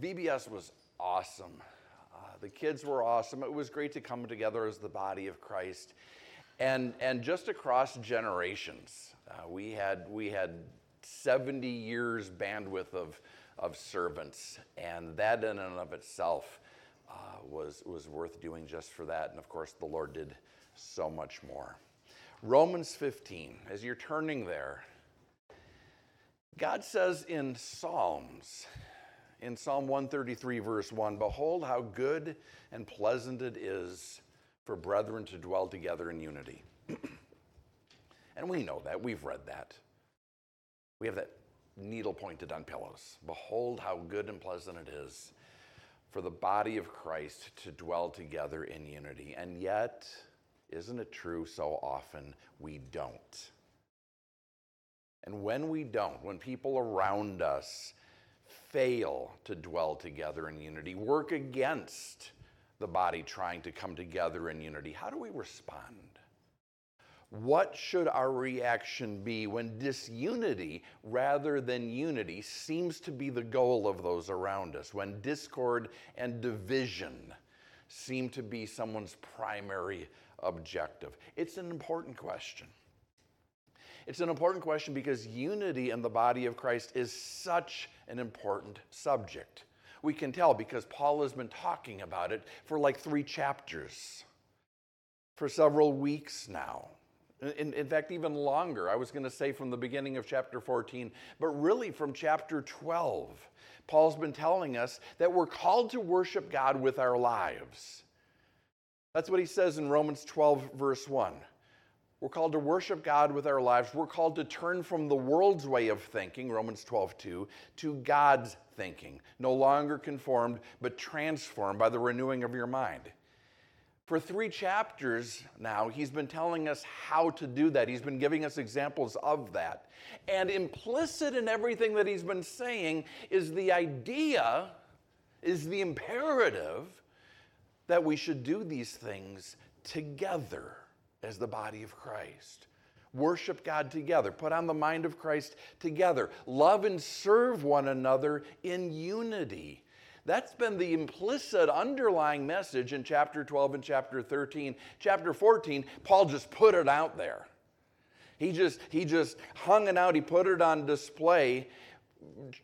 VBS was awesome. Uh, the kids were awesome. It was great to come together as the body of Christ. And, and just across generations, uh, we, had, we had 70 years bandwidth of, of servants, and that in and of itself uh, was, was worth doing just for that. And of course, the Lord did so much more. Romans 15, as you're turning there, God says in Psalms, in Psalm 133, verse 1 Behold, how good and pleasant it is for brethren to dwell together in unity. and we know that. We've read that. We have that needle pointed on pillows. Behold, how good and pleasant it is for the body of Christ to dwell together in unity. And yet, isn't it true so often we don't? And when we don't, when people around us fail to dwell together in unity, work against the body trying to come together in unity, how do we respond? What should our reaction be when disunity rather than unity seems to be the goal of those around us? When discord and division seem to be someone's primary objective? It's an important question. It's an important question because unity in the body of Christ is such an important subject. We can tell because Paul has been talking about it for like three chapters, for several weeks now. In, in, fact, even longer. I was going to say from the beginning of chapter 14, but really from chapter 12. Paul's been telling us that we're called to worship God with our lives. That's what he says in Romans 12, verse 1. We're called to worship God with our lives. We're called to turn from the world's way of thinking, Romans 12, 2, to God's thinking, no longer conformed, but transformed by the renewing of your mind. For three chapters now, he's been telling us how to do that. He's been giving us examples of that. And implicit in everything that he's been saying is the idea, is the imperative that we should do these things together as the body of Christ. Worship God together. Put on the mind of Christ together. Love and serve one another in unity. That's been the implicit underlying message in chapter 12 and chapter 13. Chapter 14, Paul just put it out there. He just, he just hung it out, he put it on display.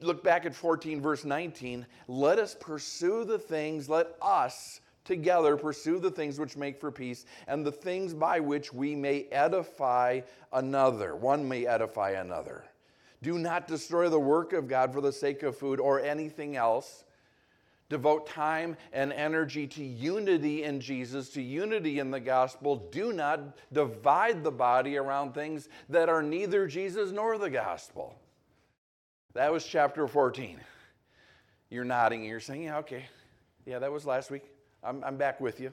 Look back at 14, verse 19. Let us pursue the things, let us together pursue the things which make for peace and the things by which we may edify another. One may edify another. Do not destroy the work of God for the sake of food or anything else. Devote time and energy to unity in Jesus, to unity in the gospel. Do not divide the body around things that are neither Jesus nor the gospel. That was chapter 14. You're nodding, you're saying, yeah, okay. Yeah, that was last week. I'm, I'm back with you.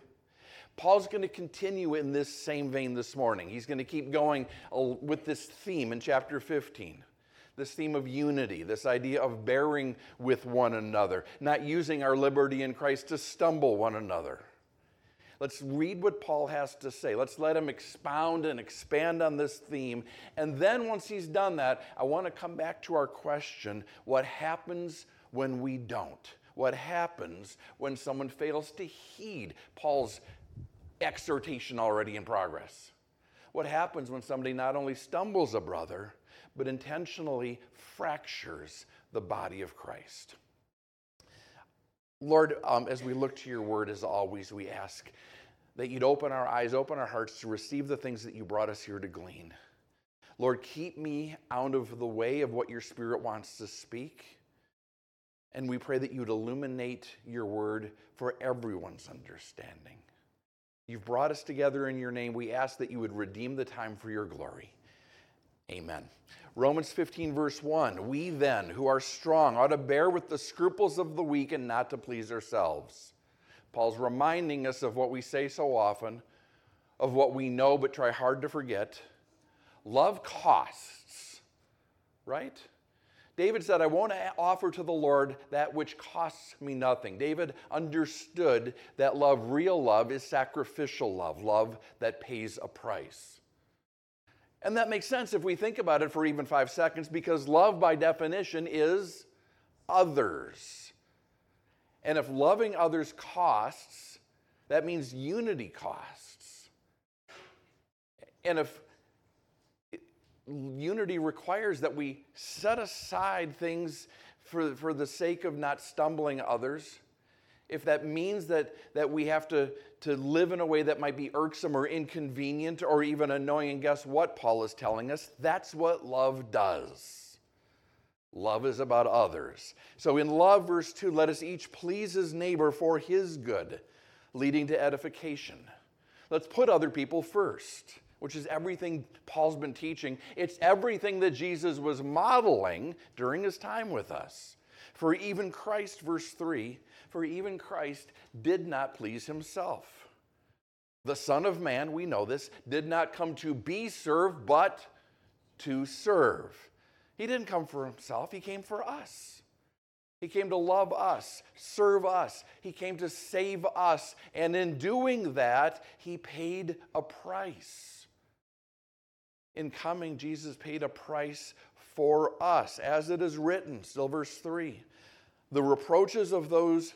Paul's going to continue in this same vein this morning. He's going to keep going uh, with this theme in chapter 15 this theme of unity, this idea of bearing with one another, not using our liberty in Christ to stumble one another. Let's read what Paul has to say. Let's let him expound and expand on this theme. And then, once he's done that, I want to come back to our question what happens when we don't? What happens when someone fails to heed Paul's exhortation already in progress. What happens when somebody not only stumbles a brother, but intentionally fractures the body of Christ. Lord, um, as we look to your word, as always, we ask that you'd open our eyes, open our hearts to receive the things that you brought us here to glean. Lord, keep me out of the way of what your spirit wants to speak. And we pray that you'd illuminate your word for everyone's understanding. You've brought us together in your name. We ask that you would redeem the time for your glory. Amen. Romans 15, verse 1 We then, who are strong, ought to bear with the scruples of the weak and not to please ourselves. Paul's reminding us of what we say so often, of what we know but try hard to forget. Love costs, right? David said, I won't offer to the Lord that which costs me nothing. David understood that love, real love, is sacrificial love, love that pays a price. And that makes sense if we think about it for even five seconds, because love, by definition, is others. And if loving others costs, that means unity costs. And if unity requires that we set aside things for, for the sake of not stumbling others, if that means that, that we have to, to live in a way that might be irksome or inconvenient or even annoying, guess what Paul is telling us? That's what love does. Love is about others. So in love, verse 2, let us each please his neighbor for his good, leading to edification. Let's put other people first, which is everything Paul's been teaching. It's everything that Jesus was modeling during his time with us. For even Christ, verse 3, for even Christ did not please himself. The Son of Man, we know this, did not come to be served, but to serve. He didn't come for himself, he came for us. He came to love us, serve us. He came to save us. And in doing that, he paid a price. In coming, Jesus paid a price for us, as it is written, still verse 3. The reproaches of those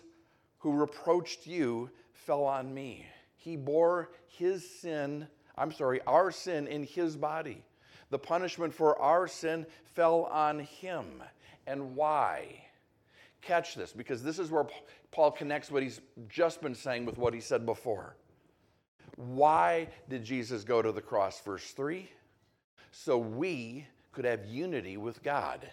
who reproached you fell on me. He bore his sin, I'm sorry, our sin in his body. The punishment for our sin fell on him. And why? Catch this, because this is where Paul connects what he's just been saying with what he said before. Why did Jesus go to the cross? Verse 3 so we could have unity with God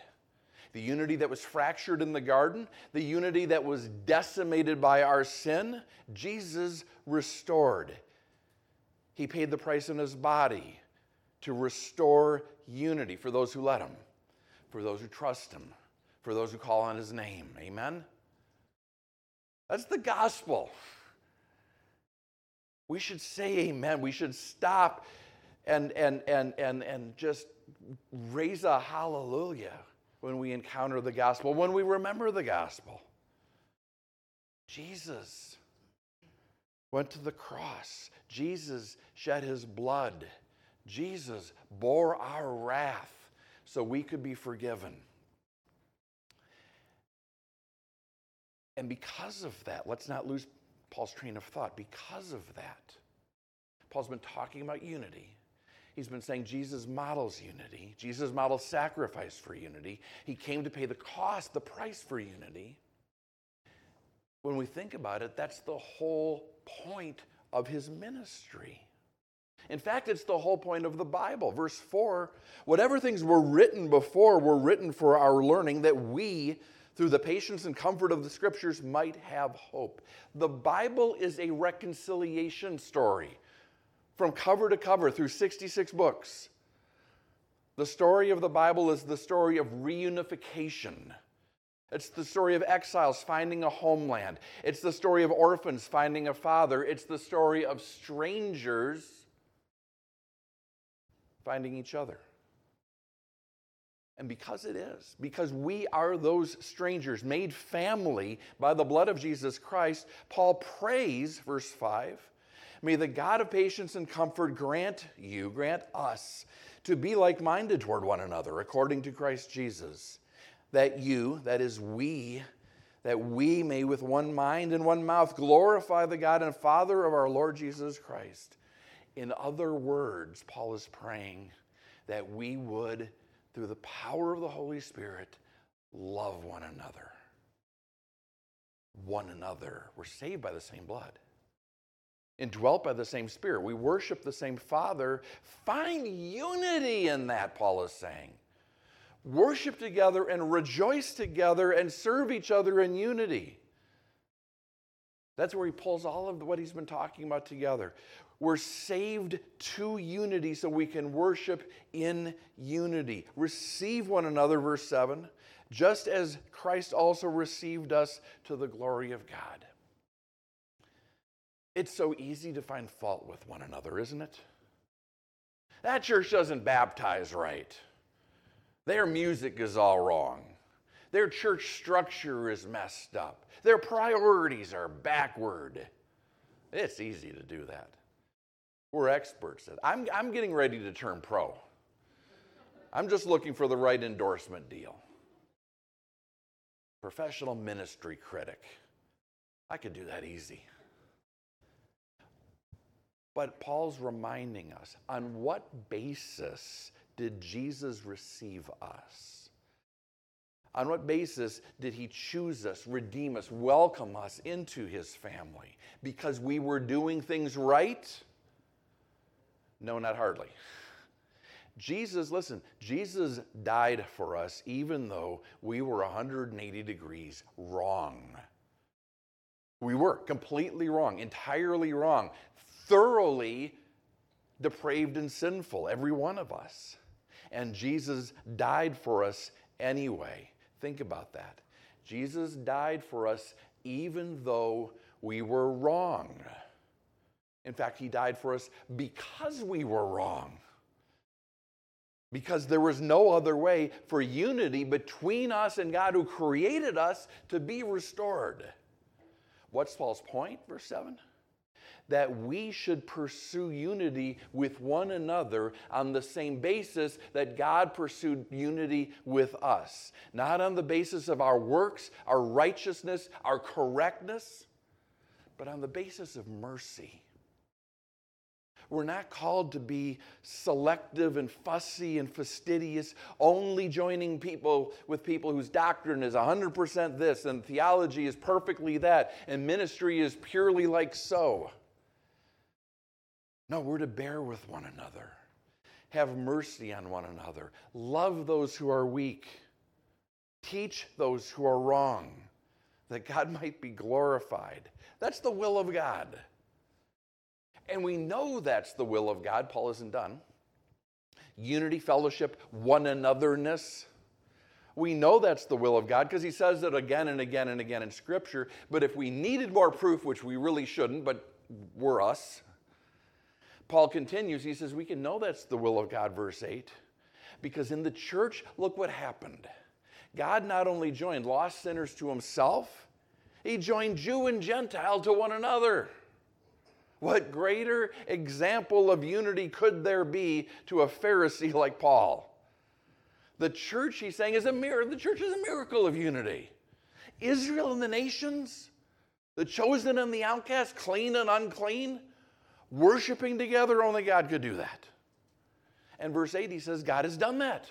the unity that was fractured in the garden, the unity that was decimated by our sin, Jesus restored. He paid the price in his body to restore unity for those who let him, for those who trust him, for those who call on his name. Amen? That's the gospel. We should say amen. We should stop and, and, and, and, and just raise a hallelujah when we encounter the gospel, when we remember the gospel. Jesus went to the cross. Jesus shed his blood. Jesus bore our wrath so we could be forgiven. And because of that, let's not lose Paul's train of thought. Because of that, Paul's been talking about unity. He's been saying Jesus models unity. Jesus models sacrifice for unity. He came to pay the cost, the price for unity. When we think about it, that's the whole point of his ministry. In fact, it's the whole point of the Bible. Verse 4 whatever things were written before were written for our learning, that we, through the patience and comfort of the scriptures, might have hope. The Bible is a reconciliation story from cover to cover through 66 books. The story of the Bible is the story of reunification. It's the story of exiles finding a homeland. It's the story of orphans finding a father. It's the story of strangers finding each other. And because it is, because we are those strangers made family by the blood of Jesus Christ, Paul prays, verse 5, May the God of patience and comfort grant you, grant us, to be like minded toward one another according to Christ Jesus, that you, that is we, that we may with one mind and one mouth glorify the God and Father of our Lord Jesus Christ. In other words, Paul is praying that we would, through the power of the Holy Spirit, love one another. One another. We're saved by the same blood indwelt by the same Spirit. We worship the same Father. Find unity in that, Paul is saying. Worship together and rejoice together and serve each other in unity. That's where he pulls all of what he's been talking about together. We're saved to unity so we can worship in unity. Receive one another, verse 7, just as Christ also received us to the glory of God. It's so easy to find fault with one another, isn't it? That church doesn't baptize right. Their music is all wrong. Their church structure is messed up. Their priorities are backward. It's easy to do that. We're experts at. I'm, I'm getting ready to turn pro. I'm just looking for the right endorsement deal. Professional ministry critic. I could do that easy. But Paul's reminding us on what basis did Jesus receive us? On what basis did he choose us, redeem us, welcome us into his family? Because we were doing things right? No, not hardly. Jesus, listen, Jesus died for us even though we were 180 degrees wrong. We were completely wrong, entirely wrong, thoroughly depraved and sinful, every one of us. And Jesus died for us anyway. Think about that. Jesus died for us even though we were wrong. In fact, he died for us because we were wrong. Because there was no other way for unity between us and God who created us to be restored. What's Paul's point? Verse 7 that we should pursue unity with one another on the same basis that God pursued unity with us. Not on the basis of our works, our righteousness, our correctness, but on the basis of mercy. We're not called to be selective and fussy and fastidious, only joining people with people whose doctrine is 100% this, and theology is perfectly that, and ministry is purely like so. No, we're to bear with one another, have mercy on one another, love those who are weak, teach those who are wrong, that God might be glorified. That's the will of God. And we know that's the will of God. Paul isn't done. Unity, fellowship, one anotherness. We know that's the will of God because he says it again and again and again in Scripture. But if we needed more proof, which we really shouldn't, but we're us, Paul continues. He says, We can know that's the will of God, verse 8, because in the church, look what happened. God not only joined lost sinners to himself, he joined Jew and Gentile to one another. What greater example of unity could there be to a Pharisee like Paul? The church, he's saying, is a mirror. The church is a miracle of unity. Israel and the nations, the chosen and the outcast, clean and unclean, worshiping together, only God could do that. And verse 8, he says, God has done that.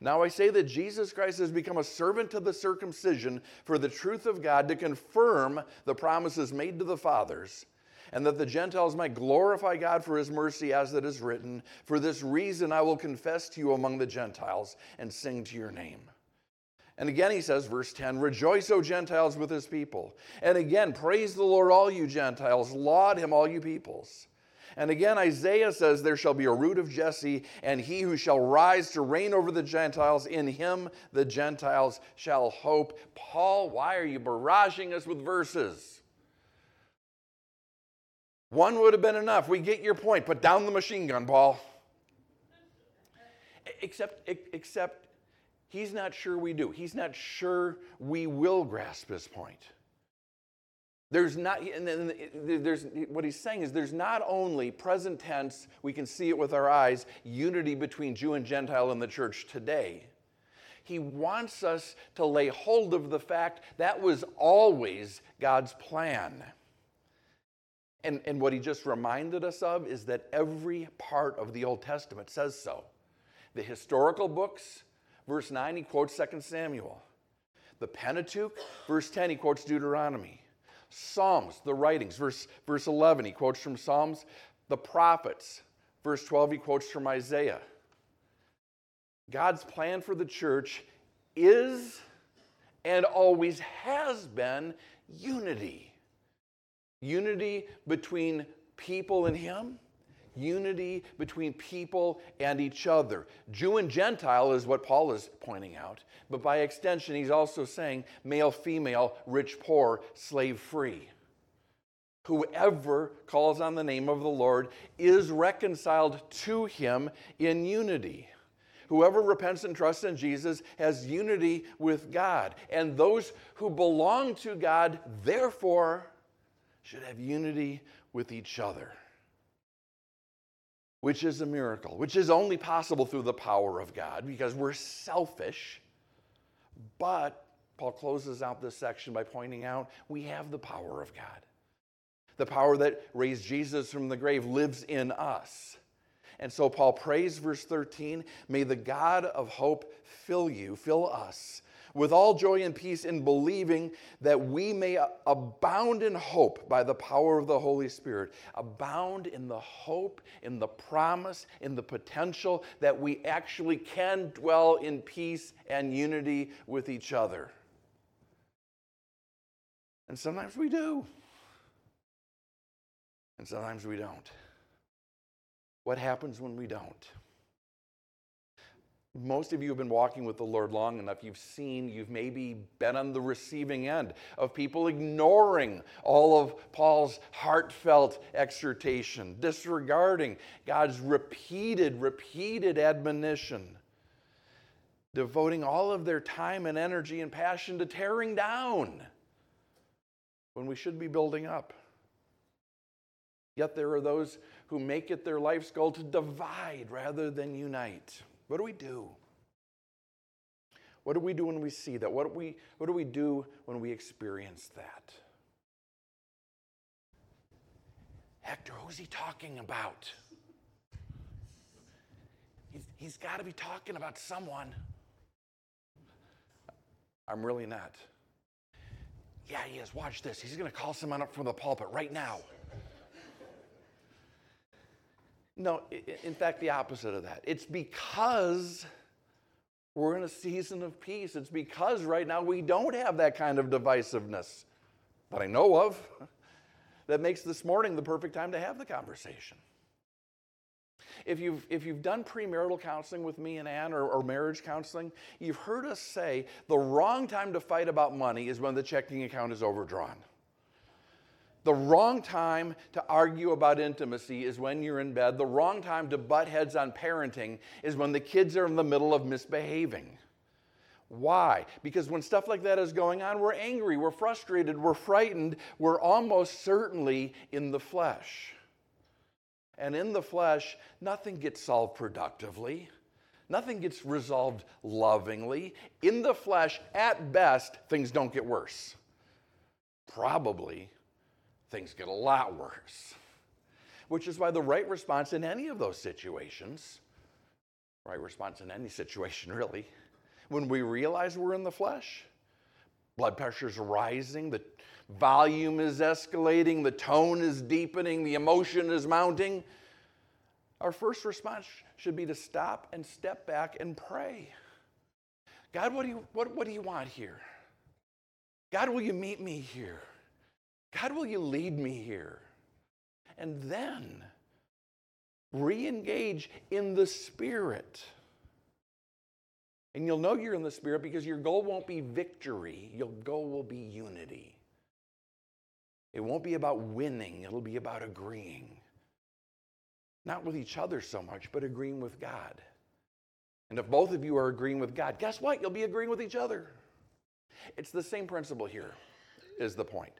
Now I say that Jesus Christ has become a servant to the circumcision for the truth of God to confirm the promises made to the fathers and that the Gentiles might glorify God for his mercy, as it is written, For this reason I will confess to you among the Gentiles and sing to your name. And again he says, verse 10, Rejoice, O Gentiles, with his people. And again, praise the Lord, all you Gentiles, laud him, all you peoples. And again, Isaiah says, There shall be a root of Jesse, and he who shall rise to reign over the Gentiles, in him the Gentiles shall hope. Paul, why are you barraging us with verses? One would have been enough. We get your point. Put down the machine gun, Paul. Except, except he's not sure we do. He's not sure we will grasp his point. There's not, and then there's, what he's saying is there's not only present tense, we can see it with our eyes, unity between Jew and Gentile in the church today. He wants us to lay hold of the fact that was always God's plan. And, and what he just reminded us of is that every part of the Old Testament says so. The historical books, verse 9, he quotes 2 Samuel. The Pentateuch, verse 10, he quotes Deuteronomy. Psalms, the writings, verse, verse 11, he quotes from Psalms. The prophets, verse 12, he quotes from Isaiah. God's plan for the church is and always has been unity. Unity between people and Him, unity between people and each other. Jew and Gentile is what Paul is pointing out, but by extension, he's also saying male, female, rich, poor, slave, free. Whoever calls on the name of the Lord is reconciled to him in unity. Whoever repents and trusts in Jesus has unity with God. And those who belong to God, therefore, should have unity with each other, which is a miracle, which is only possible through the power of God because we're selfish. But Paul closes out this section by pointing out we have the power of God. The power that raised Jesus from the grave lives in us. And so Paul prays, verse 13, may the God of hope fill you, fill us with all joy and peace in believing that we may abound in hope by the power of the Holy Spirit. Abound in the hope, in the promise, in the potential that we actually can dwell in peace and unity with each other. And sometimes we do, and sometimes we don't. What happens when we don't? Most of you have been walking with the Lord long enough. You've seen, you've maybe been on the receiving end of people ignoring all of Paul's heartfelt exhortation, disregarding God's repeated, repeated admonition, devoting all of their time and energy and passion to tearing down when we should be building up. Yet there are those who make it their life's goal to divide rather than unite. What do we do? What do we do when we see that? What do we, what do, we do when we experience that? Hector, who's he talking about? He's, he's got to be talking about someone. I'm really not. Yeah, he is. Watch this. He's going to call someone up from the pulpit right now. No, in fact, the opposite of that. It's because we're in a season of peace. It's because right now we don't have that kind of divisiveness that I know of that makes this morning the perfect time to have the conversation. If you've, if you've done premarital counseling with me and Ann or, or marriage counseling, you've heard us say the wrong time to fight about money is when the checking account is overdrawn. The wrong time to argue about intimacy is when you're in bed. The wrong time to butt heads on parenting is when the kids are in the middle of misbehaving. Why? Because when stuff like that is going on, we're angry, we're frustrated, we're frightened, we're almost certainly in the flesh. And in the flesh, nothing gets solved productively. Nothing gets resolved lovingly. In the flesh, at best, things don't get worse. Probably things get a lot worse. Which is why the right response in any of those situations, right response in any situation really, when we realize we're in the flesh, blood pressure is rising, the volume is escalating, the tone is deepening, the emotion is mounting, our first response should be to stop and step back and pray. God, what do you, what, what do you want here? God, will you meet me here? God, will you lead me here? And then re engage in the Spirit. And you'll know you're in the Spirit because your goal won't be victory, your goal will be unity. It won't be about winning, it'll be about agreeing. Not with each other so much, but agreeing with God. And if both of you are agreeing with God, guess what? You'll be agreeing with each other. It's the same principle here, is the point.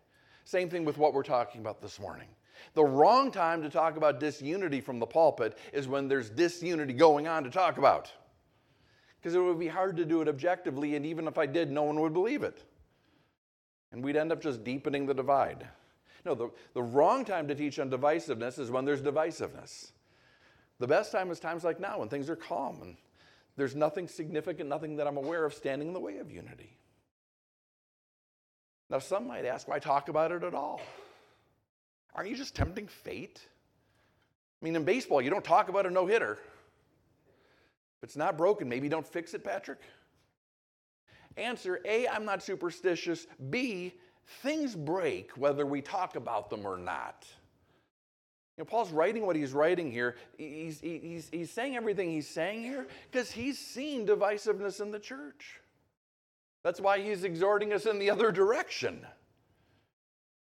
Same thing with what we're talking about this morning. The wrong time to talk about disunity from the pulpit is when there's disunity going on to talk about. Because it would be hard to do it objectively, and even if I did, no one would believe it. And we'd end up just deepening the divide. No, the, the wrong time to teach on divisiveness is when there's divisiveness. The best time is times like now when things are calm and there's nothing significant, nothing that I'm aware of standing in the way of unity. Now, some might ask, why talk about it at all? Aren't you just tempting fate? I mean, in baseball, you don't talk about a no hitter. If it's not broken, maybe don't fix it, Patrick. Answer A, I'm not superstitious. B, things break whether we talk about them or not. You know, Paul's writing what he's writing here. He's, he's, he's saying everything he's saying here because he's seen divisiveness in the church. That's why he's exhorting us in the other direction.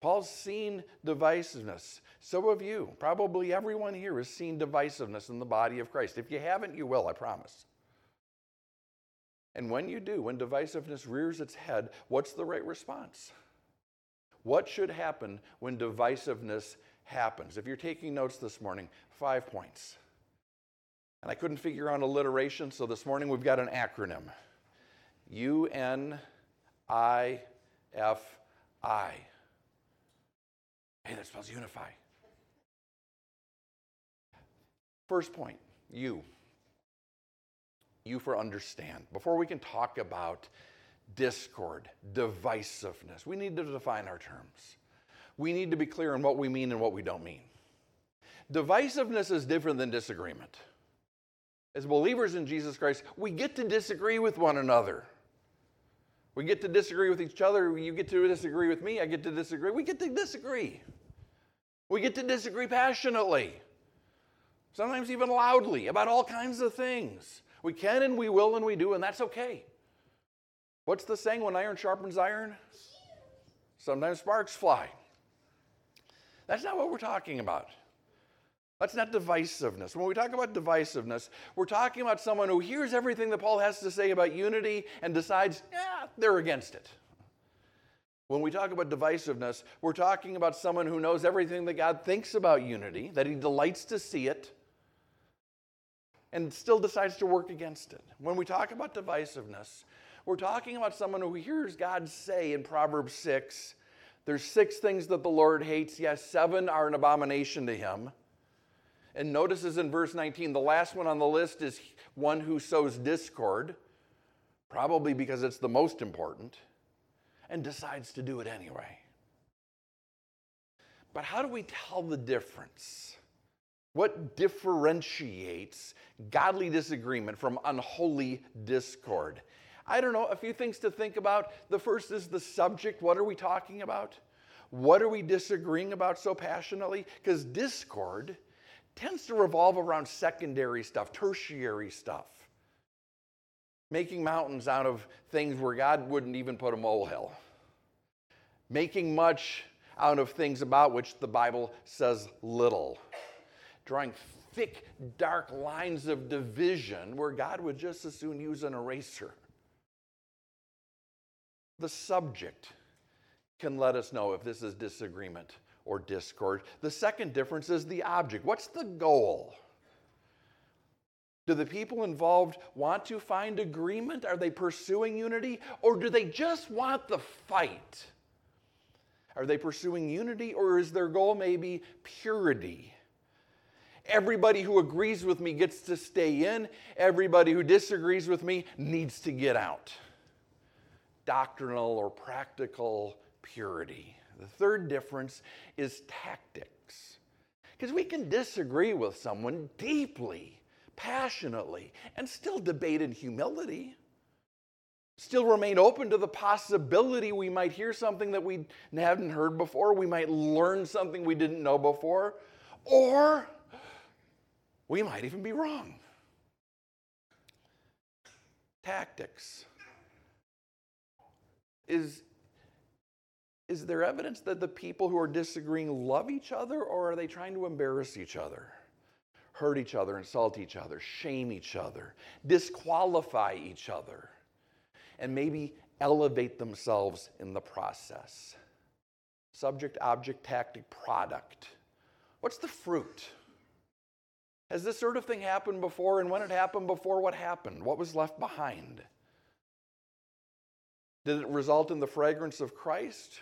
Paul's seen divisiveness. So have you. Probably everyone here has seen divisiveness in the body of Christ. If you haven't, you will, I promise. And when you do, when divisiveness rears its head, what's the right response? What should happen when divisiveness happens? If you're taking notes this morning, five points. And I couldn't figure out alliteration, so this morning we've got an acronym. U N I F I. Hey, that spells unify. First point, you. You for understand. Before we can talk about discord, divisiveness, we need to define our terms. We need to be clear on what we mean and what we don't mean. Divisiveness is different than disagreement. As believers in Jesus Christ, we get to disagree with one another. We get to disagree with each other. You get to disagree with me. I get to disagree. We get to disagree. We get to disagree passionately, sometimes even loudly, about all kinds of things. We can and we will and we do, and that's okay. What's the saying when iron sharpens iron? Sometimes sparks fly. That's not what we're talking about. That's not divisiveness. When we talk about divisiveness, we're talking about someone who hears everything that Paul has to say about unity and decides, yeah, they're against it. When we talk about divisiveness, we're talking about someone who knows everything that God thinks about unity, that he delights to see it, and still decides to work against it. When we talk about divisiveness, we're talking about someone who hears God say in Proverbs 6 there's six things that the Lord hates. Yes, seven are an abomination to him. And notices in verse 19, the last one on the list is one who sows discord, probably because it's the most important, and decides to do it anyway. But how do we tell the difference? What differentiates godly disagreement from unholy discord? I don't know, a few things to think about. The first is the subject. What are we talking about? What are we disagreeing about so passionately? Because discord tends to revolve around secondary stuff, tertiary stuff. Making mountains out of things where God wouldn't even put a molehill. Making much out of things about which the Bible says little. Drawing thick, dark lines of division where God would just as soon use an eraser. The subject can let us know if this is disagreement or discord. The second difference is the object. What's the goal? Do the people involved want to find agreement? Are they pursuing unity? Or do they just want the fight? Are they pursuing unity or is their goal maybe purity? Everybody who agrees with me gets to stay in, everybody who disagrees with me needs to get out. Doctrinal or practical purity. The third difference is tactics. Because we can disagree with someone deeply, passionately, and still debate in humility. Still remain open to the possibility we might hear something that we hadn't heard before, we might learn something we didn't know before, or we might even be wrong. Tactics. Is, is there evidence that the people who are disagreeing love each other, or are they trying to embarrass each other, hurt each other, insult each other, shame each other, disqualify each other, and maybe elevate themselves in the process? Subject, object, tactic, product. What's the fruit? Has this sort of thing happened before? And when it happened before, what happened? What was left behind? Did it result in the fragrance of Christ?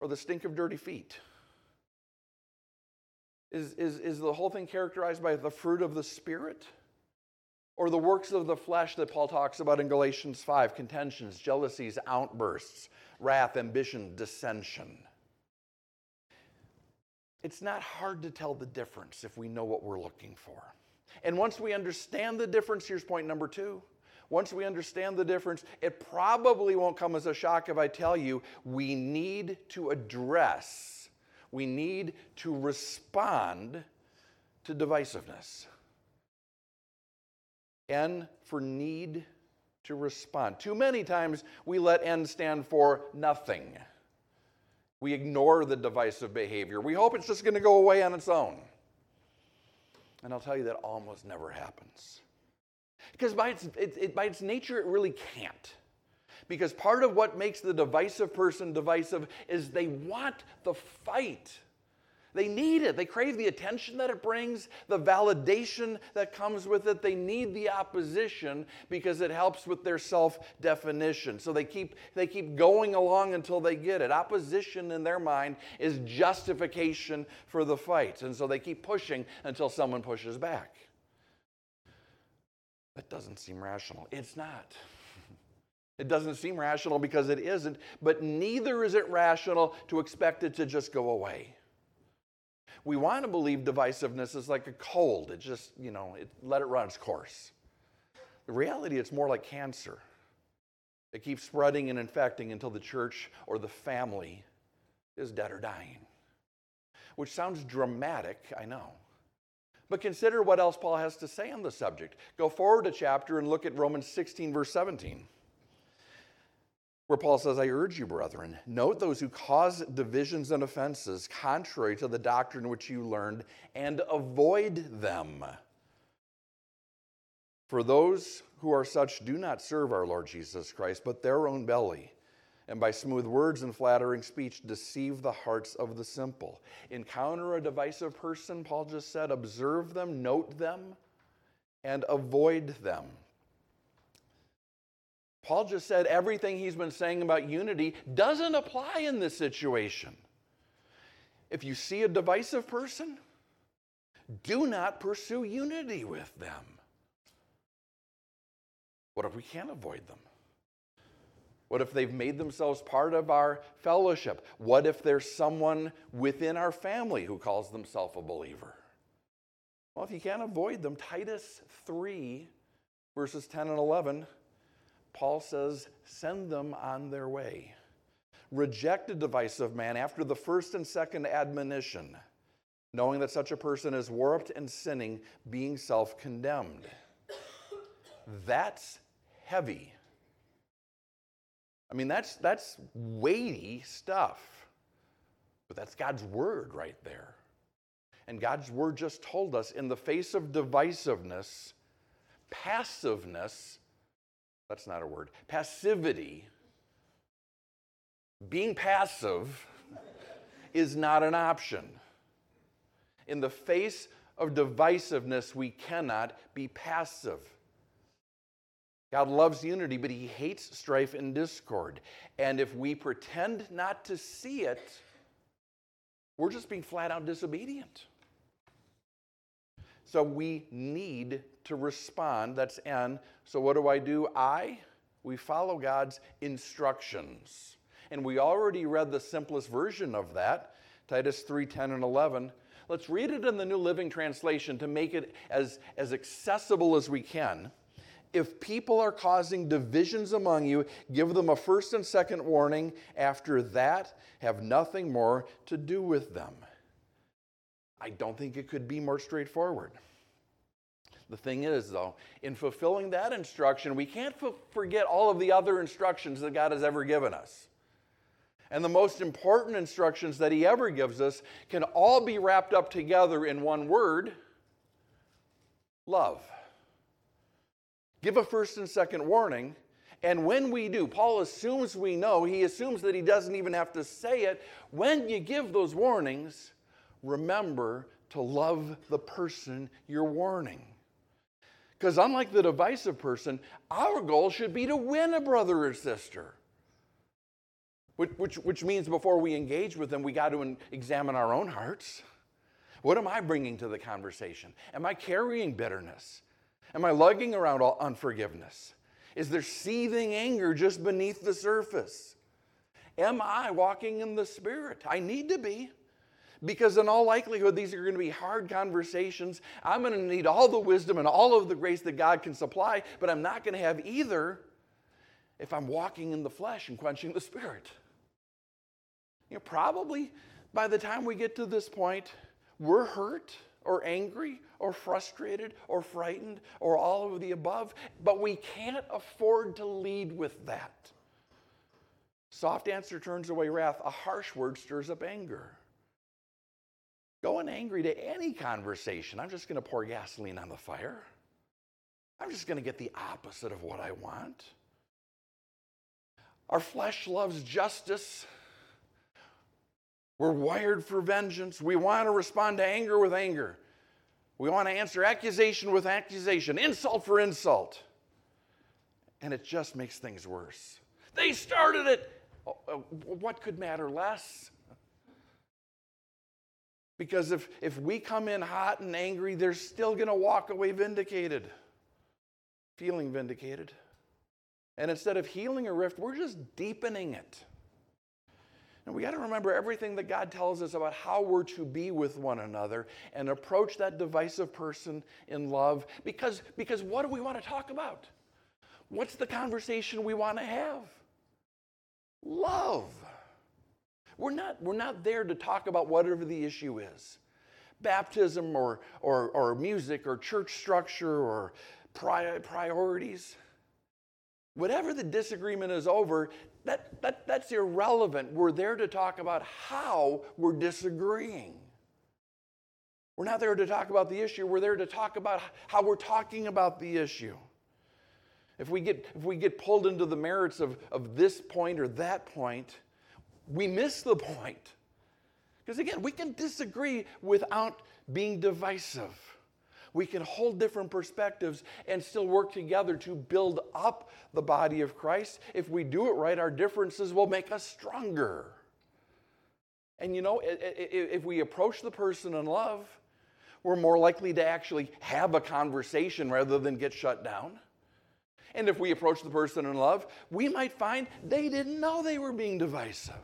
Or the stink of dirty feet? Is, is, is the whole thing characterized by the fruit of the Spirit? Or the works of the flesh that Paul talks about in Galatians 5 contentions, jealousies, outbursts, wrath, ambition, dissension? It's not hard to tell the difference if we know what we're looking for. And once we understand the difference, here's point number two once we understand the difference, it probably won't come as a shock if I tell you we need to address, we need to respond to divisiveness. N for need to respond. Too many times we let N stand for nothing. We ignore the divisive behavior. We hope it's just going to go away on its own. And I'll tell you that almost never happens. Because by its, it, it, by its nature, it really can't. Because part of what makes the divisive person divisive is they want the fight. They need it. They crave the attention that it brings, the validation that comes with it. They need the opposition because it helps with their self definition. So they keep, they keep going along until they get it. Opposition in their mind is justification for the fight. And so they keep pushing until someone pushes back. That doesn't seem rational. It's not. It doesn't seem rational because it isn't, but neither is it rational to expect it to just go away. We want to believe divisiveness is like a cold. It just, you know, it, let it run its course. The reality, it's more like cancer. It keeps spreading and infecting until the church or the family is dead or dying. Which sounds dramatic, I know. But consider what else Paul has to say on the subject. Go forward a chapter and look at Romans 16, verse 17 where Paul says, I urge you, brethren, note those who cause divisions and offenses contrary to the doctrine which you learned, and avoid them. For those who are such do not serve our Lord Jesus Christ, but their own belly, and by smooth words and flattering speech deceive the hearts of the simple. Encounter a divisive person, Paul just said, observe them, note them, and avoid them. Paul just said everything he's been saying about unity doesn't apply in this situation. If you see a divisive person, do not pursue unity with them. What if we can't avoid them? What if they've made themselves part of our fellowship? What if there's someone within our family who calls themselves a believer? Well, if you can't avoid them, Titus 3, verses 10 and 11 Paul says, send them on their way. Reject a divisive man after the first and second admonition, knowing that such a person is warped and sinning, being self condemned. That's heavy. I mean, that's, that's weighty stuff. But that's God's word right there. And God's word just told us in the face of divisiveness, passiveness that's not a word. Passivity, being passive, is not an option. In the face of divisiveness, we cannot be passive. God loves unity, but he hates strife and discord. And if we pretend not to see it, we're just being flat out disobedient. So we need to respond. That's N. So what do I do? I, we follow God's instructions. And we already read the simplest version of that, Titus 3 10 and 11. Let's read it in the New Living Translation to make it as, as accessible as we can. If people are causing divisions among you, give them a first and second warning. After that, have nothing more to do with them. I don't think it could be more straightforward. The thing is, though, in fulfilling that instruction, we can't f- forget all of the other instructions that God has ever given us. And the most important instructions that He ever gives us can all be wrapped up together in one word love. Give a first and second warning. And when we do, Paul assumes we know, he assumes that he doesn't even have to say it. When you give those warnings, remember to love the person you're warning. Because unlike the divisive person, our goal should be to win a brother or sister. Which, which, which means before we engage with them, we got to examine our own hearts. What am I bringing to the conversation? Am I carrying bitterness? Am I lugging around all unforgiveness? Is there seething anger just beneath the surface? Am I walking in the Spirit? I need to be. Because, in all likelihood, these are going to be hard conversations. I'm going to need all the wisdom and all of the grace that God can supply, but I'm not going to have either if I'm walking in the flesh and quenching the spirit. You know, probably by the time we get to this point, we're hurt or angry or frustrated or frightened or all of the above, but we can't afford to lead with that. Soft answer turns away wrath, a harsh word stirs up anger going angry to any conversation. I'm just going to pour gasoline on the fire. I'm just going to get the opposite of what I want. Our flesh loves justice. We're wired for vengeance. We want to respond to anger with anger. We want to answer accusation with accusation, insult for insult. And it just makes things worse. They started it. Oh, oh, what could matter less? Because if, if we come in hot and angry, they're still going to walk away vindicated, feeling vindicated. And instead of healing a rift, we're just deepening it. And we got to remember everything that God tells us about how we're to be with one another and approach that divisive person in love. Because, because what do we want to talk about? What's the conversation we want to have? Love. We're not, we're not there to talk about whatever the issue is baptism or, or, or music or church structure or pri- priorities. Whatever the disagreement is over, that, that, that's irrelevant. We're there to talk about how we're disagreeing. We're not there to talk about the issue, we're there to talk about how we're talking about the issue. If we get, if we get pulled into the merits of, of this point or that point, we miss the point. Because again, we can disagree without being divisive. We can hold different perspectives and still work together to build up the body of Christ. If we do it right, our differences will make us stronger. And you know, if we approach the person in love, we're more likely to actually have a conversation rather than get shut down. And if we approach the person in love, we might find they didn't know they were being divisive.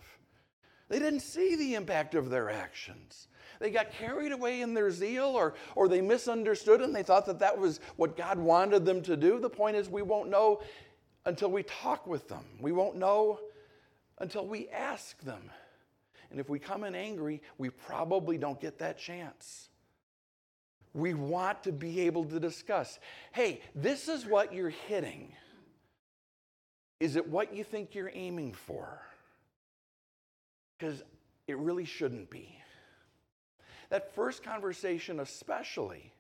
They didn't see the impact of their actions. They got carried away in their zeal or, or they misunderstood and they thought that that was what God wanted them to do. The point is, we won't know until we talk with them. We won't know until we ask them. And if we come in angry, we probably don't get that chance. We want to be able to discuss hey, this is what you're hitting. Is it what you think you're aiming for? Because it really shouldn't be. That first conversation, especially,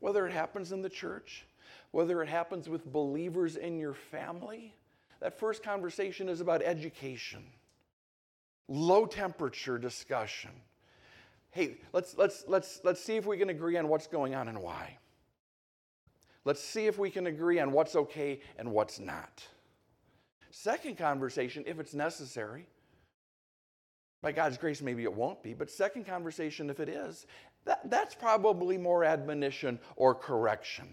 whether it happens in the church, whether it happens with believers in your family, that first conversation is about education, low temperature discussion hey, let's, let's, let's, let's see if we can agree on what's going on and why. Let's see if we can agree on what's okay and what's not. Second conversation, if it's necessary, by God's grace, maybe it won't be, but second conversation, if it is, that, that's probably more admonition or correction.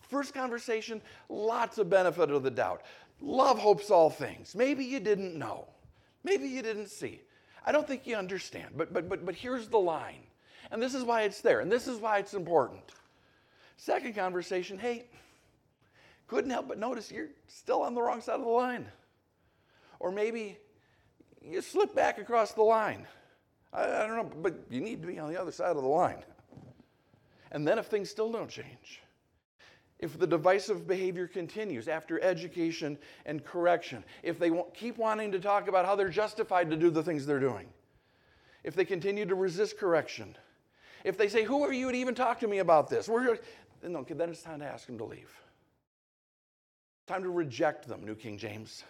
First conversation, lots of benefit of the doubt. Love hopes all things. Maybe you didn't know. Maybe you didn't see. I don't think you understand, but, but, but, but here's the line. And this is why it's there, and this is why it's important. Second conversation hey, couldn't help but notice you're still on the wrong side of the line. Or maybe you slip back across the line. I, I don't know, but you need to be on the other side of the line. And then if things still don't change, if the divisive behavior continues after education and correction, if they keep wanting to talk about how they're justified to do the things they're doing, if they continue to resist correction, if they say, Who are you to even talk to me about this? We're, no, then it's time to ask them to leave. Time to reject them, New King James.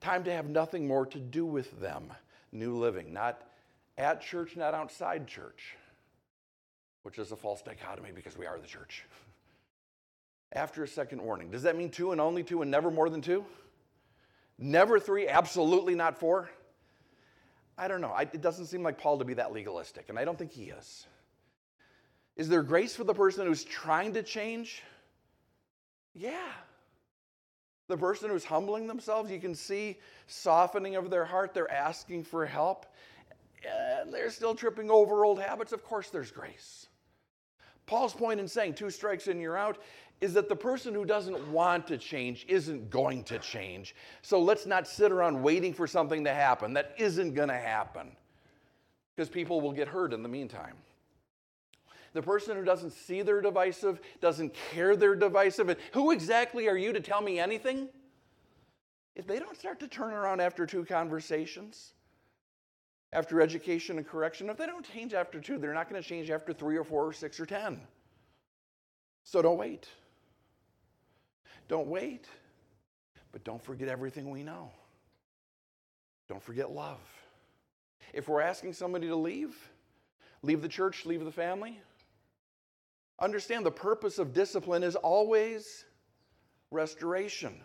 Time to have nothing more to do with them, New Living. Not at church, not outside church, which is a false dichotomy because we are the church after a second warning. Does that mean two and only two and never more than two? Never three, absolutely not four? I don't know. I, it doesn't seem like Paul to be that legalistic, and I don't think he is. Is there grace for the person who's trying to change? Yeah. The person who's humbling themselves, you can see softening of their heart. They're asking for help. And they're still tripping over old habits. Of course, there's grace. Paul's point in saying two strikes and you're out is that the person who doesn't want to change isn't going to change. So let's not sit around waiting for something to happen that isn't going to happen because people will get hurt in the meantime. The person who doesn't see they're divisive, doesn't care they're divisive, and who exactly are you to tell me anything? If they don't start to turn around after two conversations, after education and correction, if they don't change after two, they're not going to change after three or four or six or ten. So don't wait. Don't wait, but don't forget everything we know. Don't forget love. If we're asking somebody to leave, leave the church, leave the family, understand the purpose of discipline is always restoration.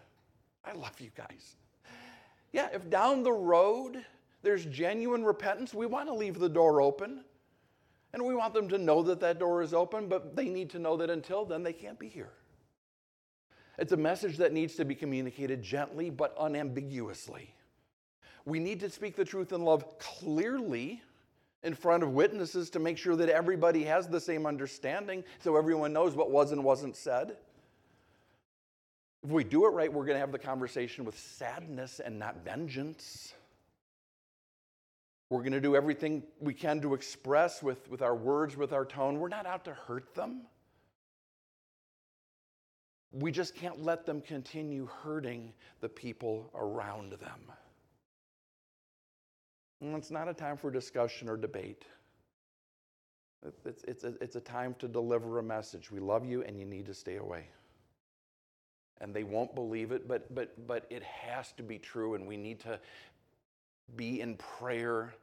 I love you guys. Yeah, if down the road there's genuine repentance, we want to leave the door open. And we want them to know that that door is open, but they need to know that until then they can't be here. It's a message that needs to be communicated gently but unambiguously. We need to speak the truth in love clearly in front of witnesses to make sure that everybody has the same understanding so everyone knows what was and wasn't said. If we do it right, we're going to have the conversation with sadness and not vengeance. We're going to do everything we can to express with, with our words, with our tone. We're not out to hurt them. We just can't let them continue hurting the people around them. And it's not a time for discussion or debate. It's, it's, a, it's a time to deliver a message. We love you and you need to stay away. And they won't believe it, but, but, but it has to be true, and we need to be in prayer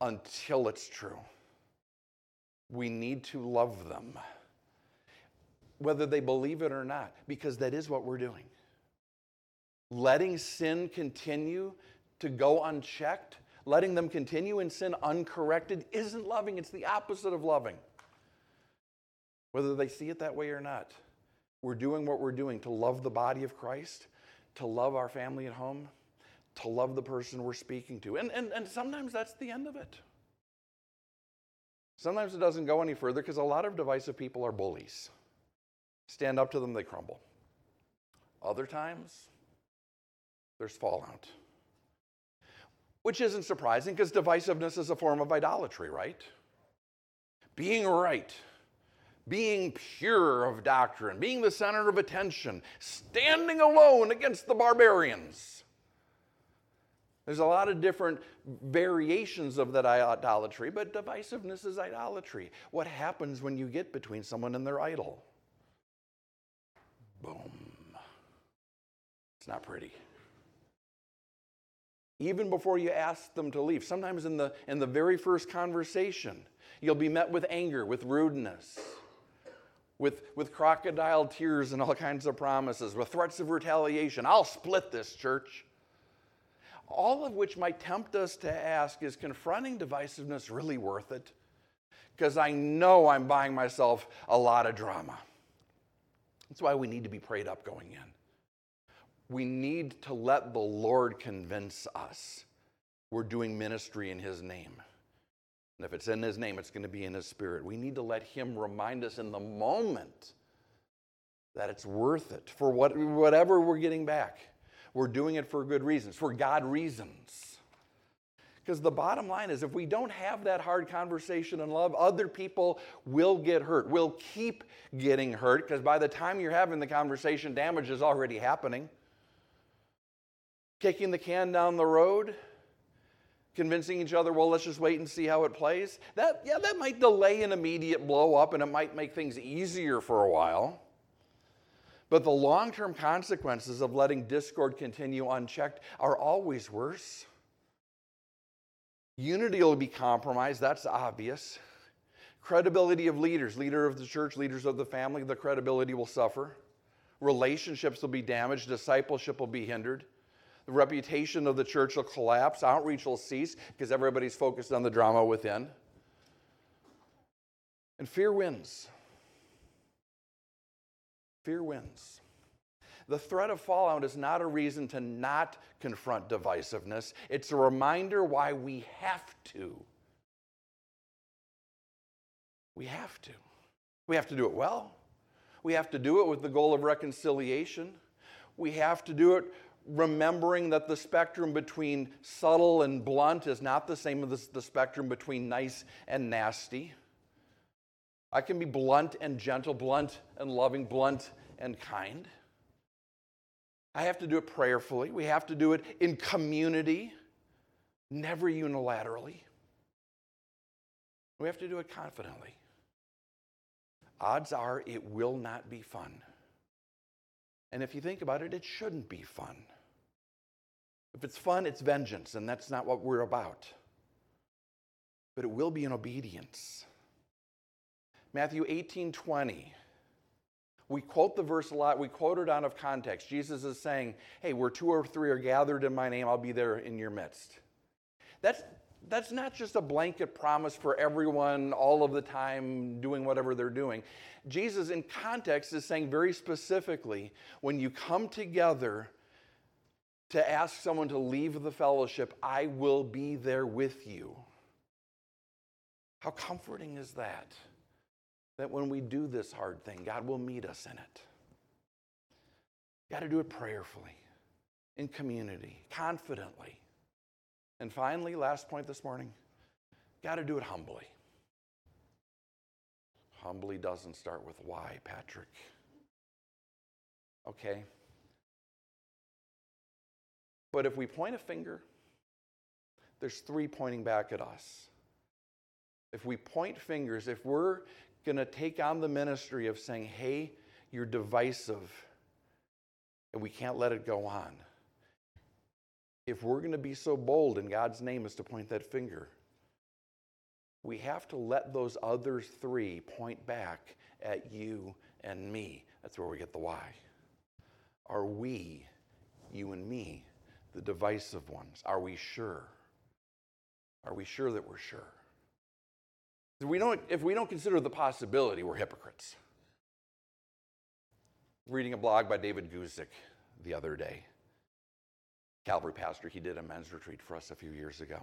until it's true. We need to love them, whether they believe it or not, because that is what we're doing. Letting sin continue to go unchecked, letting them continue in sin uncorrected, isn't loving. It's the opposite of loving. Whether they see it that way or not, we're doing what we're doing to love the body of Christ, to love our family at home, to love the person we're speaking to. And, and, and sometimes that's the end of it. Sometimes it doesn't go any further because a lot of divisive people are bullies. Stand up to them, they crumble. Other times, there's fallout. Which isn't surprising because divisiveness is a form of idolatry, right? Being right, being pure of doctrine, being the center of attention, standing alone against the barbarians. There's a lot of different variations of that idolatry, but divisiveness is idolatry. What happens when you get between someone and their idol? Boom. It's not pretty. Even before you ask them to leave, sometimes in the, in the very first conversation, you'll be met with anger, with rudeness, with, with crocodile tears and all kinds of promises, with threats of retaliation. I'll split this church. All of which might tempt us to ask is confronting divisiveness really worth it? Because I know I'm buying myself a lot of drama. That's why we need to be prayed up going in. We need to let the Lord convince us we're doing ministry in His name. And if it's in His name, it's going to be in His Spirit. We need to let Him remind us in the moment that it's worth it for what, whatever we're getting back. We're doing it for good reasons, for God reasons. Because the bottom line is if we don't have that hard conversation in love, other people will get hurt, will keep getting hurt, because by the time you're having the conversation, damage is already happening. Kicking the can down the road, convincing each other, well, let's just wait and see how it plays. That, yeah, that might delay an immediate blow up and it might make things easier for a while. But the long term consequences of letting discord continue unchecked are always worse. Unity will be compromised, that's obvious. Credibility of leaders, leader of the church, leaders of the family, the credibility will suffer. Relationships will be damaged, discipleship will be hindered. The reputation of the church will collapse, outreach will cease because everybody's focused on the drama within. And fear wins. Fear wins. The threat of fallout is not a reason to not confront divisiveness, it's a reminder why we have to. We have to. We have to do it well. We have to do it with the goal of reconciliation. We have to do it remembering that the spectrum between subtle and blunt is not the same as the spectrum between nice and nasty. I can be blunt and gentle, blunt and loving, blunt and kind. I have to do it prayerfully. We have to do it in community, never unilaterally. We have to do it confidently. Odds are it will not be fun. And if you think about it, it shouldn't be fun. If it's fun, it's vengeance, and that's not what we're about. but it will be in obedience. Matthew 18 20. We quote the verse a lot. We quote it out of context. Jesus is saying, Hey, where two or three are gathered in my name, I'll be there in your midst. That's, that's not just a blanket promise for everyone all of the time doing whatever they're doing. Jesus, in context, is saying very specifically when you come together to ask someone to leave the fellowship, I will be there with you. How comforting is that? That when we do this hard thing, God will meet us in it. You got to do it prayerfully, in community, confidently. And finally, last point this morning, got to do it humbly. Humbly doesn't start with why, Patrick. Okay. But if we point a finger, there's three pointing back at us. If we point fingers, if we're going to take on the ministry of saying, hey, you're divisive, and we can't let it go on. If we're going to be so bold in God's name as to point that finger, we have to let those other three point back at you and me. That's where we get the why. Are we, you and me, the divisive ones? Are we sure? Are we sure that we're sure? If we don't, if we don't consider the possibility, we're hypocrites. Reading a blog by David Guzik the other day. Calvary pastor, he did a men's retreat for us a few years ago.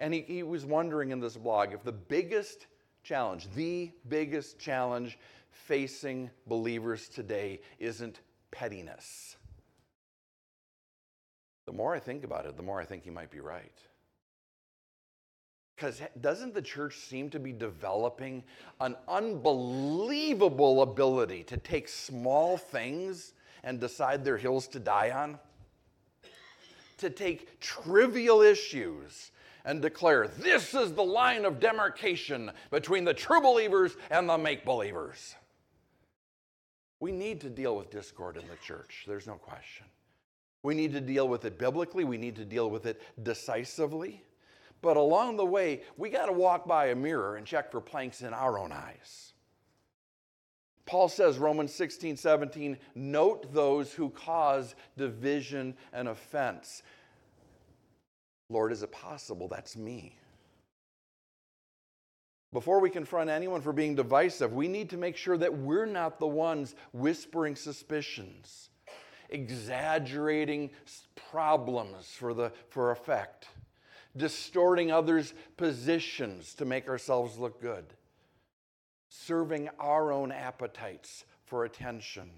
And he, he was wondering in this blog if the biggest challenge, the biggest challenge facing believers today isn't pettiness. The more I think about it, the more I think he might be right. Because doesn't the church seem to be developing an unbelievable ability to take small things and decide they're hills to die on? To take trivial issues and declare this is the line of demarcation between the true believers and the make believers. We need to deal with discord in the church, there's no question. We need to deal with it biblically, we need to deal with it decisively. But along the way, we got to walk by a mirror and check for planks in our own eyes. Paul says, Romans 16, 17, note those who cause division and offense. Lord, is it possible that's me? Before we confront anyone for being divisive, we need to make sure that we're not the ones whispering suspicions, exaggerating problems for, the, for effect distorting others' positions to make ourselves look good, serving our own appetites for attention,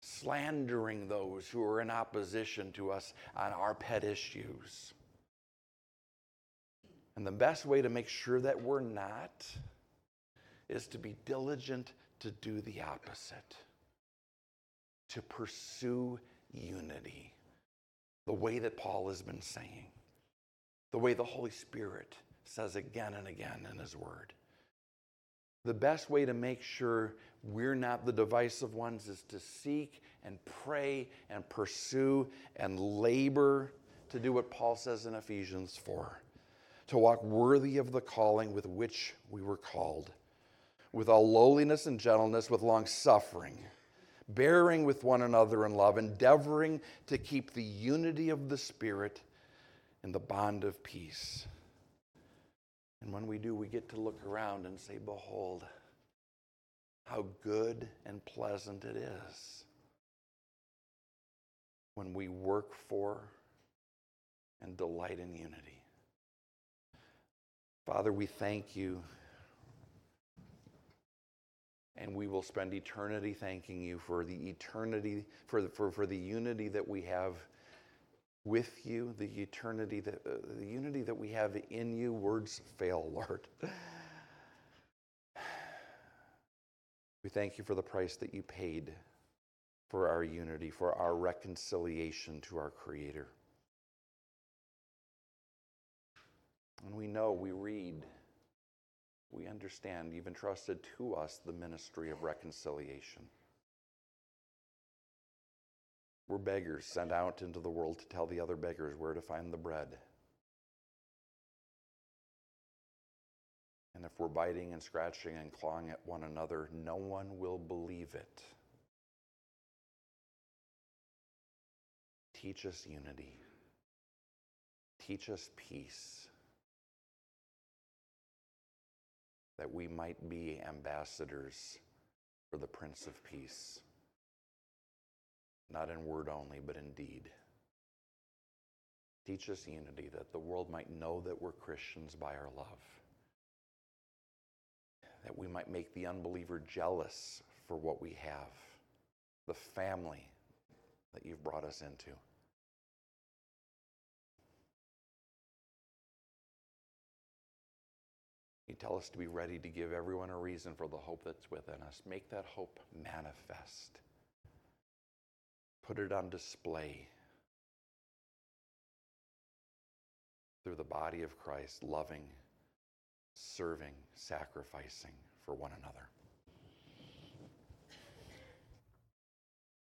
slandering those who are in opposition to us on our pet issues. And the best way to make sure that we're not is to be diligent to do the opposite, to pursue unity, the way that Paul has been saying the way the Holy Spirit says again and again in His Word. The best way to make sure we're not the divisive ones is to seek and pray and pursue and labor to do what Paul says in Ephesians 4 to walk worthy of the calling with which we were called, with all lowliness and gentleness, with long suffering, bearing with one another in love, endeavoring to keep the unity of the Spirit in the bond of peace. And when we do, we get to look around and say, Behold, how good and pleasant it is when we work for and delight in unity. Father, we thank you. And we will spend eternity thanking you for the eternity, for the, for, for the unity that we have with you, the eternity, that, uh, the unity that we have in you. Words fail, Lord. We thank you for the price that you paid for our unity, for our reconciliation to our Creator. And we know, we read, we understand, you've entrusted to us the ministry of reconciliation. We're beggars sent out into the world to tell the other beggars where to find the bread. And if we're biting and scratching and clawing at one another, no one will believe it. Teach us unity. Teach us peace. That we might be ambassadors for the Prince of Peace, not in word only, but in deed. Teach us unity that the world might know that we're Christians by our love that we might make the unbeliever jealous for what we have, the family that you've brought us into. You tell us to be ready to give everyone a reason for the hope that's within us. Make that hope manifest. Put it on display through the body of Christ, loving serving, sacrificing for one another.